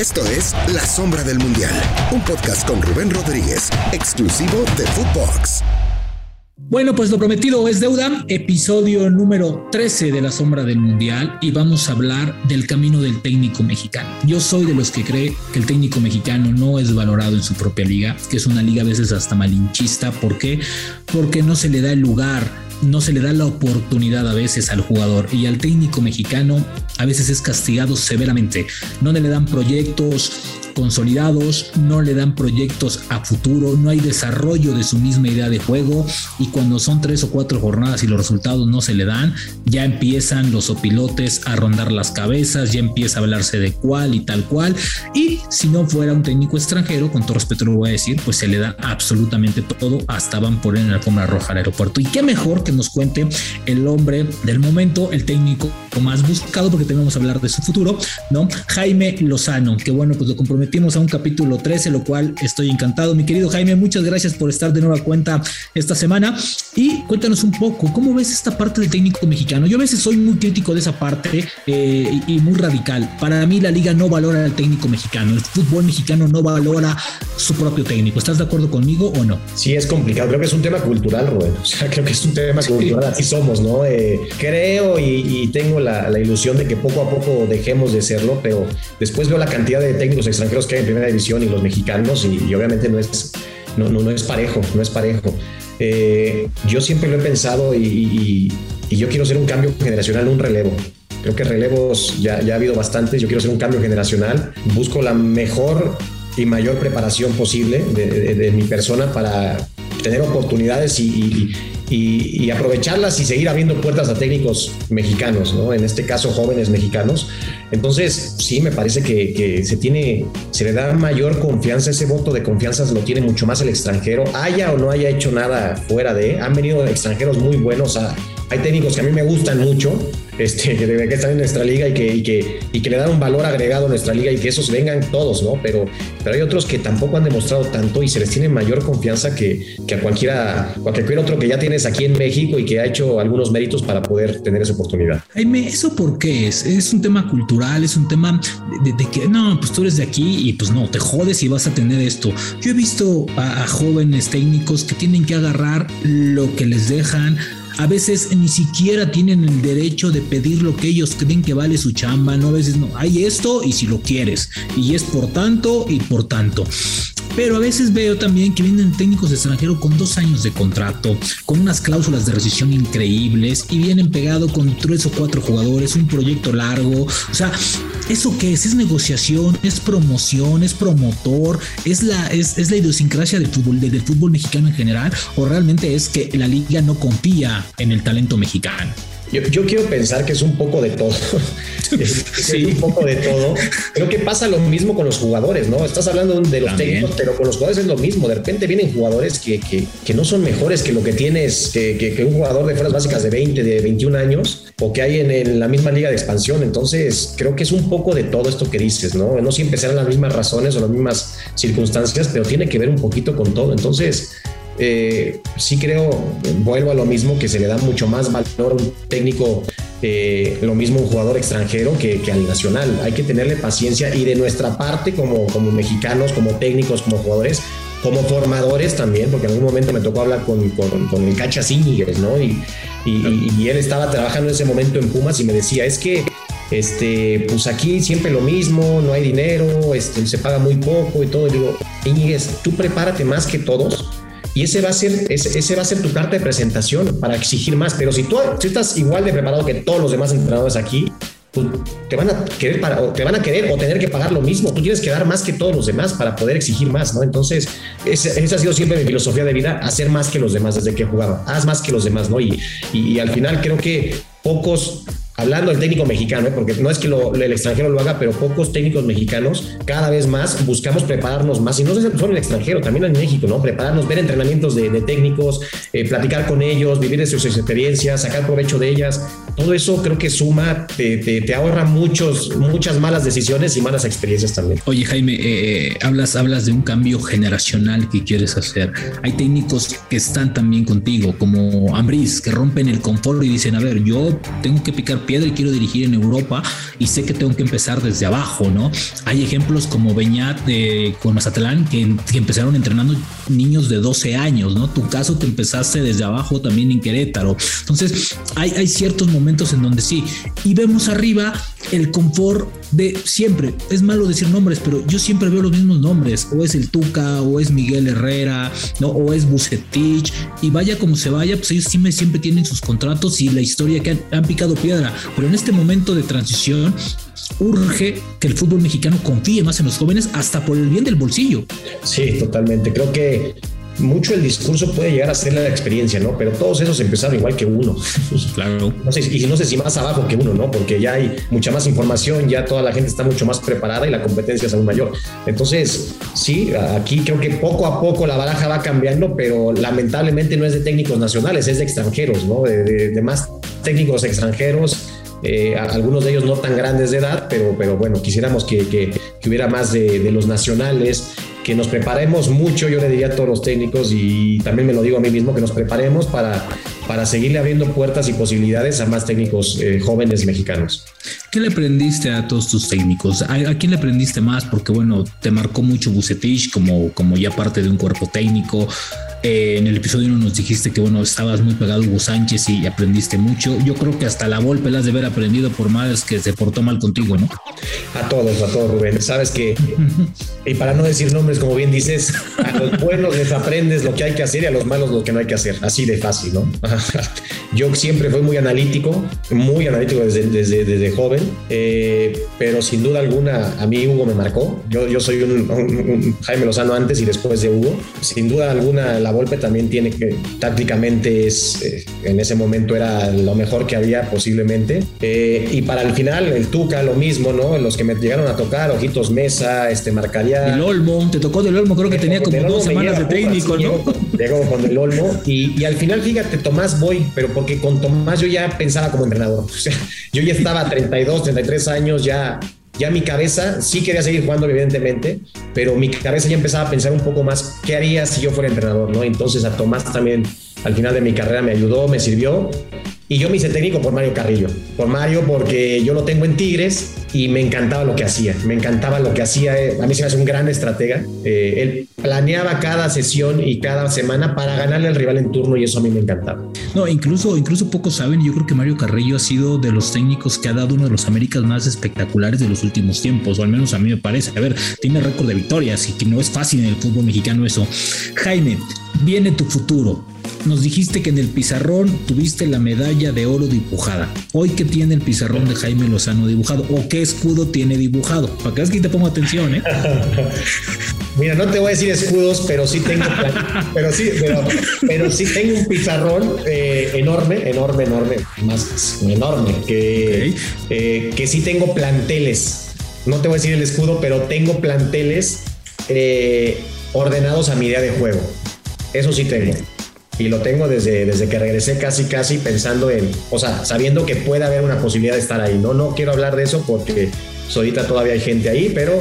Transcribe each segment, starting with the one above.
Esto es La Sombra del Mundial, un podcast con Rubén Rodríguez, exclusivo de Footbox. Bueno, pues lo prometido es deuda, episodio número 13 de La Sombra del Mundial y vamos a hablar del camino del técnico mexicano. Yo soy de los que cree que el técnico mexicano no es valorado en su propia liga, que es una liga a veces hasta malinchista. ¿Por qué? Porque no se le da el lugar no se le da la oportunidad a veces al jugador y al técnico mexicano a veces es castigado severamente. No le dan proyectos, consolidados, no le dan proyectos a futuro, no hay desarrollo de su misma idea de juego y cuando son tres o cuatro jornadas y los resultados no se le dan, ya empiezan los opilotes a rondar las cabezas, ya empieza a hablarse de cuál y tal cual y si no fuera un técnico extranjero, con todo respeto lo voy a decir, pues se le da absolutamente todo, hasta van por en la alfombra roja al aeropuerto y qué mejor que nos cuente el hombre del momento, el técnico más buscado porque tenemos que hablar de su futuro, ¿no? Jaime Lozano, que bueno, pues lo compró metimos a un capítulo 13, lo cual estoy encantado. Mi querido Jaime, muchas gracias por estar de nueva cuenta esta semana. Y cuéntanos un poco, ¿cómo ves esta parte del técnico mexicano? Yo a veces soy muy crítico de esa parte eh, y, muy radical. Para mí la liga no valora al técnico mexicano, el fútbol mexicano no valora su propio técnico. ¿Estás de acuerdo conmigo o no? Sí, es complicado. Creo que es un tema cultural, Rubén. O sea, creo que es un tema cultural. Así somos, ¿no? Eh, creo y, tengo la, la ilusión de que poco a poco dejemos de serlo, pero después veo la cantidad de técnicos extranjeros que hay en primera división y los mexicanos y, obviamente no es, no, no, es parejo, no es parejo. Eh, yo siempre lo he pensado y, yo quiero hacer un cambio generacional, un relevo. Creo que relevos ya, ya ha habido bastantes, yo quiero hacer un cambio generacional, busco la mejor y mayor preparación posible de, de mi persona para tener oportunidades y, aprovecharlas y seguir abriendo puertas a técnicos mexicanos, ¿no? En este caso, jóvenes mexicanos. Entonces, sí, me parece que, se tiene, se le da mayor confianza, ese voto de confianza lo tiene mucho más el extranjero, haya o no haya hecho nada fuera de, han venido extranjeros muy buenos a, hay técnicos que a mí me gustan mucho, este, que, que están en nuestra liga y que, le dan un valor agregado a nuestra liga y que esos vengan todos, ¿no? Pero, pero hay otros que tampoco han demostrado tanto y se les tiene mayor confianza que, a cualquier otro que ya tienes aquí en México y que ha hecho algunos méritos para poder tener esa oportunidad. Jaime, ¿eso por qué es? ¿Es un tema cultural? ¿Es un tema de, que no, pues tú eres de aquí y pues no, te jodes y vas a tener esto? Yo he visto a jóvenes técnicos que tienen que agarrar lo que les dejan a veces ni siquiera tienen el derecho de pedir lo que ellos creen que vale su chamba, ¿no? A veces no, hay esto y si lo quieres, y es por tanto y por tanto. Pero a veces veo también que vienen técnicos extranjeros con dos años de contrato, con unas cláusulas de rescisión increíbles y vienen pegado con tres o cuatro jugadores, un proyecto largo. O sea, ¿eso qué es? ¿Es negociación? ¿Es promoción? ¿Es promotor? ¿Es la, es, la idiosincrasia del fútbol, del fútbol mexicano en general? ¿O realmente es que la liga no confía en el talento mexicano? Yo, quiero pensar que es un poco de todo. sí. un poco de todo. Creo que pasa lo mismo con los jugadores, ¿no? Estás hablando de los técnicos, pero con los jugadores es lo mismo. De repente vienen jugadores que, que, no son mejores que lo que tienes, que, que, un jugador de fuerzas básicas de 20, de 21 años, o que hay en, la misma liga de expansión. Entonces, creo que es un poco de todo esto que dices, ¿no? No siempre serán las mismas razones o las mismas circunstancias, pero tiene que ver un poquito con todo. Entonces, eh, sí creo, vuelvo a lo mismo, que se le da mucho más valor a un técnico, eh, lo mismo un jugador extranjero que, al nacional. Hay que tenerle paciencia y de nuestra parte como, como mexicanos, como técnicos, como jugadores, como formadores también, porque en algún momento me tocó hablar con, con, el Cacha Íñiguez, ¿no? Y, y, él estaba trabajando en ese momento en Pumas y me decía, es que este, pues aquí siempre lo mismo, no hay dinero, este, se paga muy poco y todo. Y digo, Íñiguez, tú prepárate más que todos y ese va a ser, ese, va a ser tu carta de presentación para exigir más. Pero si tú estás igual de preparado que todos los demás entrenadores aquí, pues te van a querer o te van a querer o tener que pagar lo mismo. Tú tienes que dar más que todos los demás para poder exigir más, ¿no? Entonces, esa, ha sido siempre mi filosofía de vida, hacer más que los demás desde que he jugado. Haz más que los demás, ¿no? Y, y al final creo que pocos hablando del técnico mexicano, ¿eh? porque no es que el extranjero lo haga, pero pocos técnicos mexicanos cada vez más buscamos prepararnos más, y no solo en el extranjero, también en México, ¿no? Prepararnos, ver entrenamientos de, técnicos, eh, platicar con ellos, vivir de sus experiencias, sacar provecho de ellas. Todo eso creo que suma, te, ahorra muchos, muchas malas decisiones y malas experiencias también. Oye, Jaime, eh, hablas, hablas de un cambio generacional que quieres hacer. Hay técnicos que están también contigo, como Ambris, que rompen el confort y dicen, a ver, yo tengo que picar piedra y quiero dirigir en Europa y sé que tengo que empezar desde abajo, ¿no? Hay ejemplos como Beñat de, con Mazatlán que, que, empezaron entrenando niños de 12 años, ¿no? Tu caso te empezaste desde abajo también en Querétaro. Entonces, hay, hay ciertos momentos en donde sí. Y vemos arriba el confort de siempre. Es malo decir nombres, pero yo siempre veo los mismos nombres. O es el Tuca, o es Miguel Herrera, ¿no? o es Bucetich. Y vaya como se vaya, pues ellos siempre, siempre tienen sus contratos y la historia que han, picado piedra. Pero en este momento de transición, urge que el fútbol mexicano confíe más en los jóvenes hasta por el bien del bolsillo. Sí, totalmente. Creo que mucho el discurso puede llegar a ser la experiencia, ¿no? Pero todos esos empezaron igual que uno. Claro. No sé, y no sé si más abajo que uno, ¿no? Porque ya hay mucha más información, ya toda la gente está mucho más preparada y la competencia es aún mayor. Entonces, sí, aquí creo que poco a poco la baraja va cambiando, pero lamentablemente no es de técnicos nacionales, es de extranjeros, ¿no? De, más técnicos extranjeros. Eh, algunos de ellos no tan grandes de edad, pero, pero bueno, quisiéramos que, que, hubiera más de, de, los nacionales que nos preparemos mucho, yo le diría a todos los técnicos y también me lo digo a mí mismo, que nos preparemos para, para seguirle abriendo puertas y posibilidades a más técnicos eh, jóvenes mexicanos. ¿Qué le aprendiste a todos tus técnicos? ¿A, quién le aprendiste más? Porque bueno, te marcó mucho Bucetich como, como ya parte de un cuerpo técnico. Eh, en el episodio 1 nos dijiste que bueno, estabas muy pegado a Hugo Sánchez y aprendiste mucho. Yo creo que hasta la Volpe la has de haber aprendido por más que se portó mal contigo, ¿no? A todos, a todos, Rubén. Sabes que, y para no decir nombres, como bien dices, a los buenos les aprendes lo que hay que hacer y a los malos lo que no hay que hacer. Así de fácil, ¿no? Yo siempre fui muy analítico, muy analítico desde, desde, desde joven, eh, pero sin duda alguna a mí Hugo me marcó. Yo, yo soy un, un Jaime Lozano antes y después de Hugo. Sin duda alguna la Volpe también tiene que, tácticamente es, eh, en ese momento era lo mejor que había posiblemente. Eh, y para el final, el Tuca, lo mismo, ¿no? Los que me llegaron a tocar, Ojitos Mesa, este Marcaría. El Olmo, te tocó del Olmo, creo que tenía como dos semanas de técnico, ¿no? Llegó con el Olmo. Y, y, al final, fíjate, Tomás voy, pero porque con Tomás yo ya pensaba como entrenador. O sea, yo ya estaba a 32, 33 años, ya ya mi cabeza sí quería seguir jugando, evidentemente, pero mi cabeza ya empezaba a pensar un poco más qué haría si yo fuera entrenador, ¿no? Entonces a Tomás también al final de mi carrera me ayudó, me sirvió y yo me hice técnico por Mario Carrillo. Por Mario porque yo lo tengo en Tigres y me encantaba lo que hacía. Me encantaba lo que hacía. Eh, a mí se me hace un gran estratega. Eh, él planeaba cada sesión y cada semana para ganarle al rival en turno y eso a mí me encantaba. No, incluso, incluso pocos saben. Yo creo que Mario Carrillo ha sido de los técnicos que ha dado uno de los Américas más espectaculares de los últimos tiempos, o al menos a mí me parece. A ver, tiene récord de victorias y que no es fácil en el fútbol mexicano eso. Jaime, viene tu futuro nos dijiste que en el pizarrón tuviste la medalla de oro dibujada. Hoy, ¿qué tiene el pizarrón de Jaime Lozano dibujado? ¿O qué escudo tiene dibujado? Para que es que te pongo atención, ¿eh? Mira, no te voy a decir escudos, pero sí tengo, pero sí, pero, sí tengo un pizarrón eh, enorme, enorme, enorme, más enorme, que, eh, que sí tengo planteles. No te voy a decir el escudo, pero tengo planteles eh, ordenados a mi idea de juego. Eso sí tengo y lo tengo desde, desde que regresé casi casi pensando en, o sea, sabiendo que puede haber una posibilidad de estar ahí. No, no quiero hablar de eso porque ahorita todavía hay gente ahí, pero,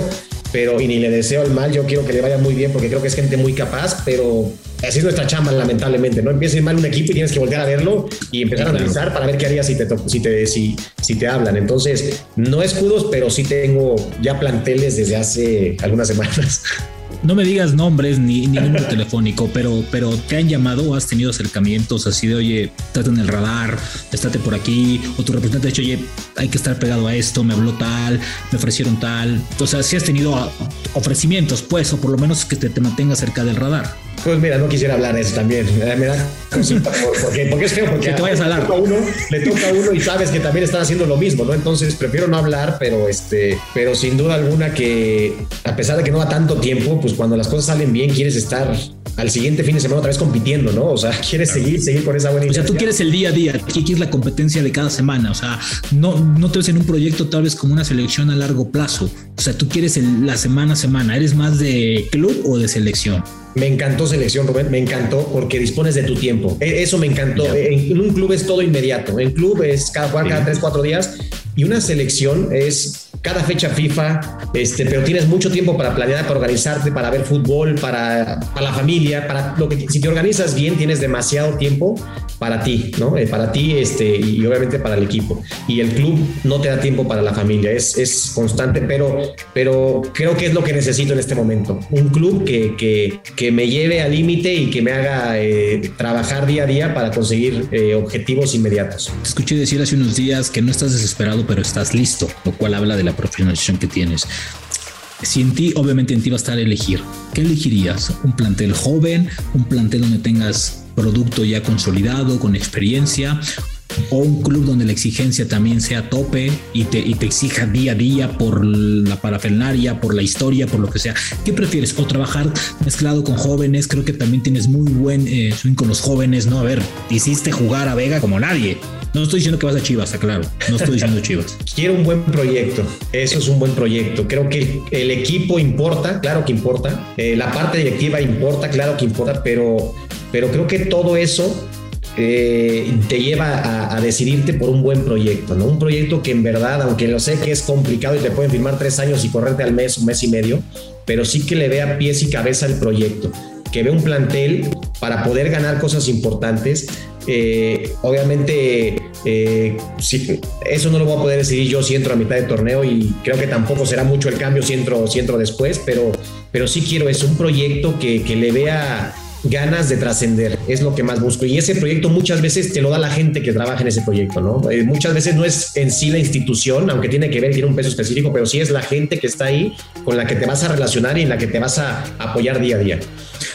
pero y ni le deseo el mal, yo quiero que le vaya muy bien porque creo que es gente muy capaz, pero así es nuestra chamba lamentablemente, no empieza mal un equipo y tienes que volver a verlo y empezar a analizar para ver qué harías si te, si te, si, si te hablan. Entonces, no escudos, pero sí tengo ya planteles desde hace algunas semanas. no me digas nombres ni, número telefónico, pero, pero te han llamado o has tenido acercamientos así de, oye, estate en el radar, estate por aquí, o tu representante ha dicho, oye, hay que estar pegado a esto, me habló tal, me ofrecieron tal. O sea, si has tenido ofrecimientos, pues, o por lo menos que te, te mantengas cerca del radar. Pues mira, no quisiera hablar de eso también. Eh, me da porque, porque es feo, porque te vayas a hablar. A uno, le toca a uno y sabes que también están haciendo lo mismo, ¿no? Entonces prefiero no hablar, pero este, pero sin duda alguna que a pesar de que no da tanto tiempo, pues cuando las cosas salen bien quieres estar al siguiente fin de semana otra vez compitiendo, ¿no? O sea, quieres seguir, seguir con esa buena O sea, tú quieres el día a día, quieres la competencia de cada semana, o sea, no, no te ves en un proyecto tal vez como una selección a largo plazo, o sea, tú quieres la semana a semana, ¿eres más de club o de selección? Me encantó selección, Rubén, me encantó porque dispones de tu tiempo. E, eso me encantó. En un club es todo inmediato. En club es cada jugar cada tres, cuatro días y una selección es cada fecha FIFA, este, pero tienes mucho tiempo para planear, para organizarte, para ver fútbol, para, para la familia, para lo que si te organizas bien tienes demasiado tiempo para ti, ¿no? Eh, para ti este, y obviamente para el equipo. Y el club no te da tiempo para la familia, es, es constante, pero, pero creo que es lo que necesito en este momento. Un club que, que, que me lleve al límite y que me haga eh, trabajar día a día para conseguir eh, objetivos inmediatos. Te escuché decir hace unos días que no estás desesperado, pero estás listo, lo cual habla de la profesionalización que tienes. Si en ti, obviamente en ti va a estar elegir, ¿qué elegirías? ¿Un plantel joven? ¿Un plantel donde tengas producto ya consolidado, con experiencia? o un club donde la exigencia también sea tope y te, y te exija día a día por la parafernaria, por la historia, por lo que sea. ¿Qué prefieres? O trabajar mezclado con jóvenes, creo que también tienes muy buen eh, swing con los jóvenes, ¿no? A ver, hiciste jugar a Vega como nadie. No estoy diciendo que vas a Chivas, claro. No estoy diciendo Chivas. Quiero un buen proyecto. Eso es un buen proyecto. Creo que el equipo importa, claro que importa. Eh, la parte directiva importa, claro que importa, pero, pero creo que todo eso eh, te lleva a, decidirte por un buen proyecto, ¿no? Un proyecto que en verdad, aunque lo sé que es complicado y te pueden firmar tres años y correrte al mes, un mes y medio, pero sí que le vea pies y cabeza el proyecto, que vea un plantel para poder ganar cosas importantes. Eh, obviamente, eh, eso no lo voy a poder decidir yo si entro a mitad de torneo y creo que tampoco será mucho el cambio si entro, si entro después, pero, pero sí quiero es un proyecto que le vea ganas de trascender, es lo que más busco. Y ese proyecto muchas veces te lo da la gente que trabaja en ese proyecto, ¿no? Eh, muchas veces no es en sí la institución, aunque tiene que ver, tiene un peso específico, pero sí es la gente que está ahí con la que te vas a relacionar y en la que te vas a apoyar día a día.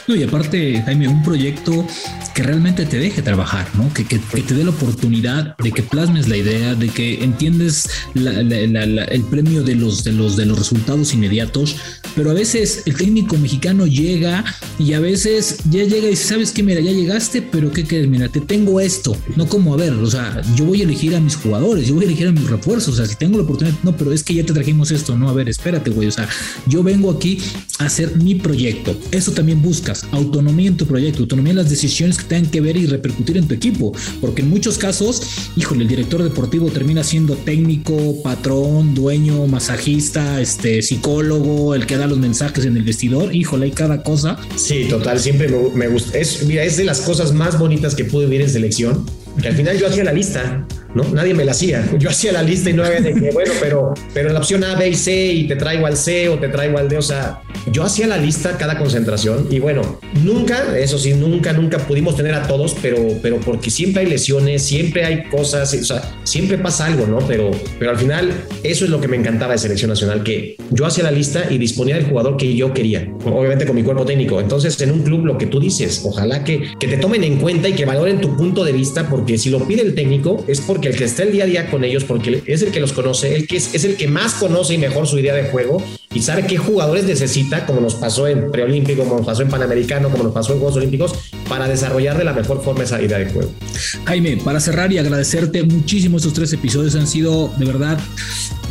No, y aparte, Jaime, un proyecto que realmente te deje trabajar, ¿no? Que, que, te dé la oportunidad de que plasmes la idea, de que entiendes el premio de los, de, los, de los resultados inmediatos, pero a veces el técnico mexicano llega y a veces ya llega y dice, ¿sabes qué? Mira, ya llegaste, pero ¿qué quieres? Mira, te tengo esto, no como a ver, o sea, yo voy a elegir a mis jugadores, yo voy a elegir a mis refuerzos, o sea, si tengo la oportunidad, no, pero es que ya te trajimos esto, no, a ver, espérate, güey, o sea, yo vengo aquí a hacer mi proyecto, eso también buscas, autonomía en tu proyecto, autonomía en las decisiones que tengan que ver y repercutir en tu equipo, porque en muchos casos, híjole, el director deportivo termina siendo técnico, patrón, dueño, masajista, este, psicólogo, el que da los mensajes en el vestidor, híjole, hay cada cosa. Sí, total, siempre me, gusta. Es, mira, es de las cosas más bonitas que pude vivir en selección, que al final yo hacía la lista ¿no? Nadie me la hacía. Yo hacía la lista y no había de que, bueno, pero, pero la opción A, B y C y te traigo al C o te traigo al D. O sea, yo hacía la lista cada concentración y bueno, nunca, eso sí, nunca, nunca pudimos tener a todos, pero, pero porque siempre hay lesiones, siempre hay cosas, o sea, siempre pasa algo, ¿no? Pero, pero al final, eso es lo que me encantaba de selección nacional, que yo hacía la lista y disponía del jugador que yo quería, obviamente con mi cuerpo técnico. Entonces, en un club, lo que tú dices, ojalá que, que te tomen en cuenta y que valoren tu punto de vista, porque si lo pide el técnico es porque el que está el día a día con ellos, porque es el que los conoce, el que es, el que más conoce y mejor su idea de juego y sabe qué jugadores necesita, como nos pasó en preolímpico, como nos pasó en Panamericano, como nos pasó en Juegos Olímpicos, para desarrollar de la mejor forma esa idea de juego. Jaime, para cerrar y agradecerte muchísimo estos tres episodios, han sido de verdad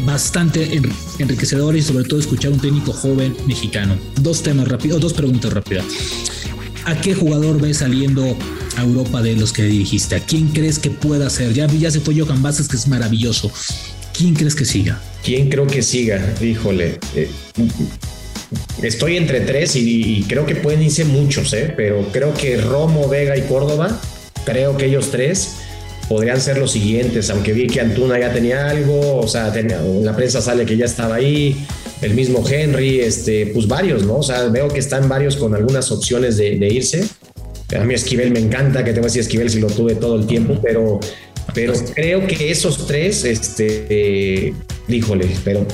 bastante enriquecedores y sobre todo escuchar un técnico joven mexicano. Dos temas rápidos, dos preguntas rápidas. ¿A qué jugador ves saliendo a Europa de los que dirigiste? ¿A quién crees que pueda ser? Ya, ya se fue Johan Vázquez, que es maravilloso. ¿Quién crees que siga? ¿Quién creo que siga? Híjole. Eh, estoy entre tres y, creo que pueden irse muchos, ¿eh? pero creo que Romo, Vega y Córdoba, creo que ellos tres podrían ser los siguientes, aunque vi que Antuna ya tenía algo, o sea, en la prensa sale que ya estaba ahí, el mismo Henry, este, pues varios, ¿no? O sea, veo que están varios con algunas opciones de, irse. A mí Esquivel me encanta, que te voy a decir Esquivel si lo tuve todo el tiempo, pero, pero creo que esos tres, este, híjole, pero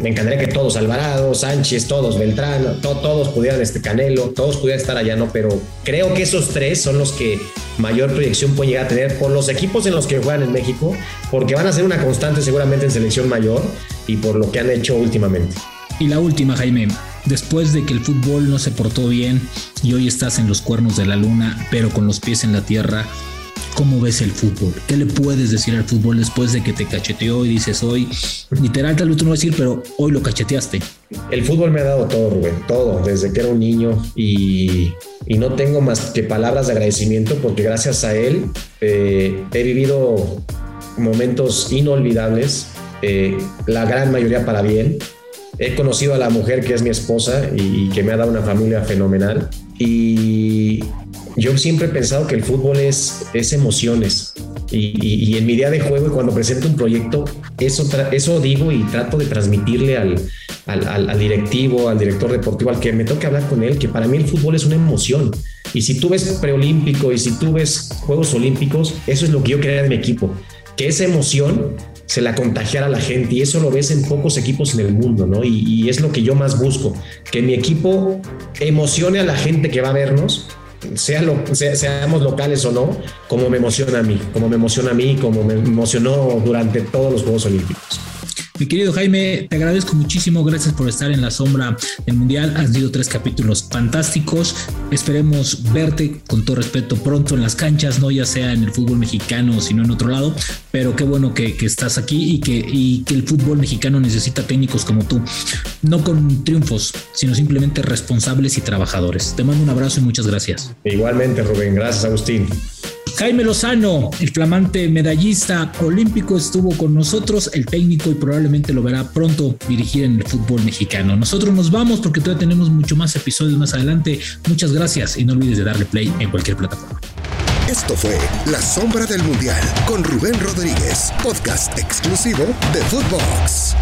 me encantaría que todos, Alvarado, Sánchez, todos, Beltrán, todos pudieran, este Canelo, todos pudieran estar allá, ¿no? Pero creo que esos tres son los que mayor proyección pueden llegar a tener por los equipos en los que juegan en México, porque van a ser una constante seguramente en selección mayor y por lo que han hecho últimamente. Y la última, Jaime, después de que el fútbol no se portó bien y hoy estás en los cuernos de la luna, pero con los pies en la tierra, ¿Cómo ves el fútbol? ¿Qué le puedes decir al fútbol después de que te cacheteó y dices hoy, literal tal vez tú no vas a decir, pero hoy lo cacheteaste? El fútbol me ha dado todo, Rubén, todo, desde que era un niño y, y no tengo más que palabras de agradecimiento porque gracias a él eh, he vivido momentos inolvidables, eh, la gran mayoría para bien. He conocido a la mujer que es mi esposa y, que me ha dado una familia fenomenal y yo siempre he pensado que el fútbol es, es emociones. Y, en mi día de juego y cuando presento un proyecto, eso, eso digo y trato de transmitirle al, al, directivo, al director deportivo, al que me toque hablar con él, que para mí el fútbol es una emoción. Y si tú ves preolímpico y si tú ves Juegos Olímpicos, eso es lo que yo quería de mi equipo, que esa emoción se la contagiara a la gente y eso lo ves en pocos equipos en el mundo, ¿no? Y, es lo que yo más busco, que mi equipo emocione a la gente que va a vernos, sea lo, seamos locales o no, como me emociona a mí, como me emociona a mí, como me emocionó durante todos los Juegos Olímpicos. Mi querido Jaime, te agradezco muchísimo. Gracias por estar en la sombra del Mundial. Has sido tres capítulos fantásticos. Esperemos verte con todo respeto pronto en las canchas, no ya sea en el fútbol mexicano, sino en otro lado. Pero qué bueno que, estás aquí y que, y que el fútbol mexicano necesita técnicos como tú. No con triunfos, sino simplemente responsables y trabajadores. Te mando un abrazo y muchas gracias. Igualmente, Rubén. Gracias, Agustín. Jaime Lozano, el flamante medallista olímpico, estuvo con nosotros, el técnico, y probablemente lo verá pronto dirigir en el fútbol mexicano. Nosotros nos vamos porque todavía tenemos mucho más episodios más adelante. Muchas gracias y no olvides de darle play en cualquier plataforma. Esto fue La Sombra del Mundial con Rubén Rodríguez, podcast exclusivo de Footbox.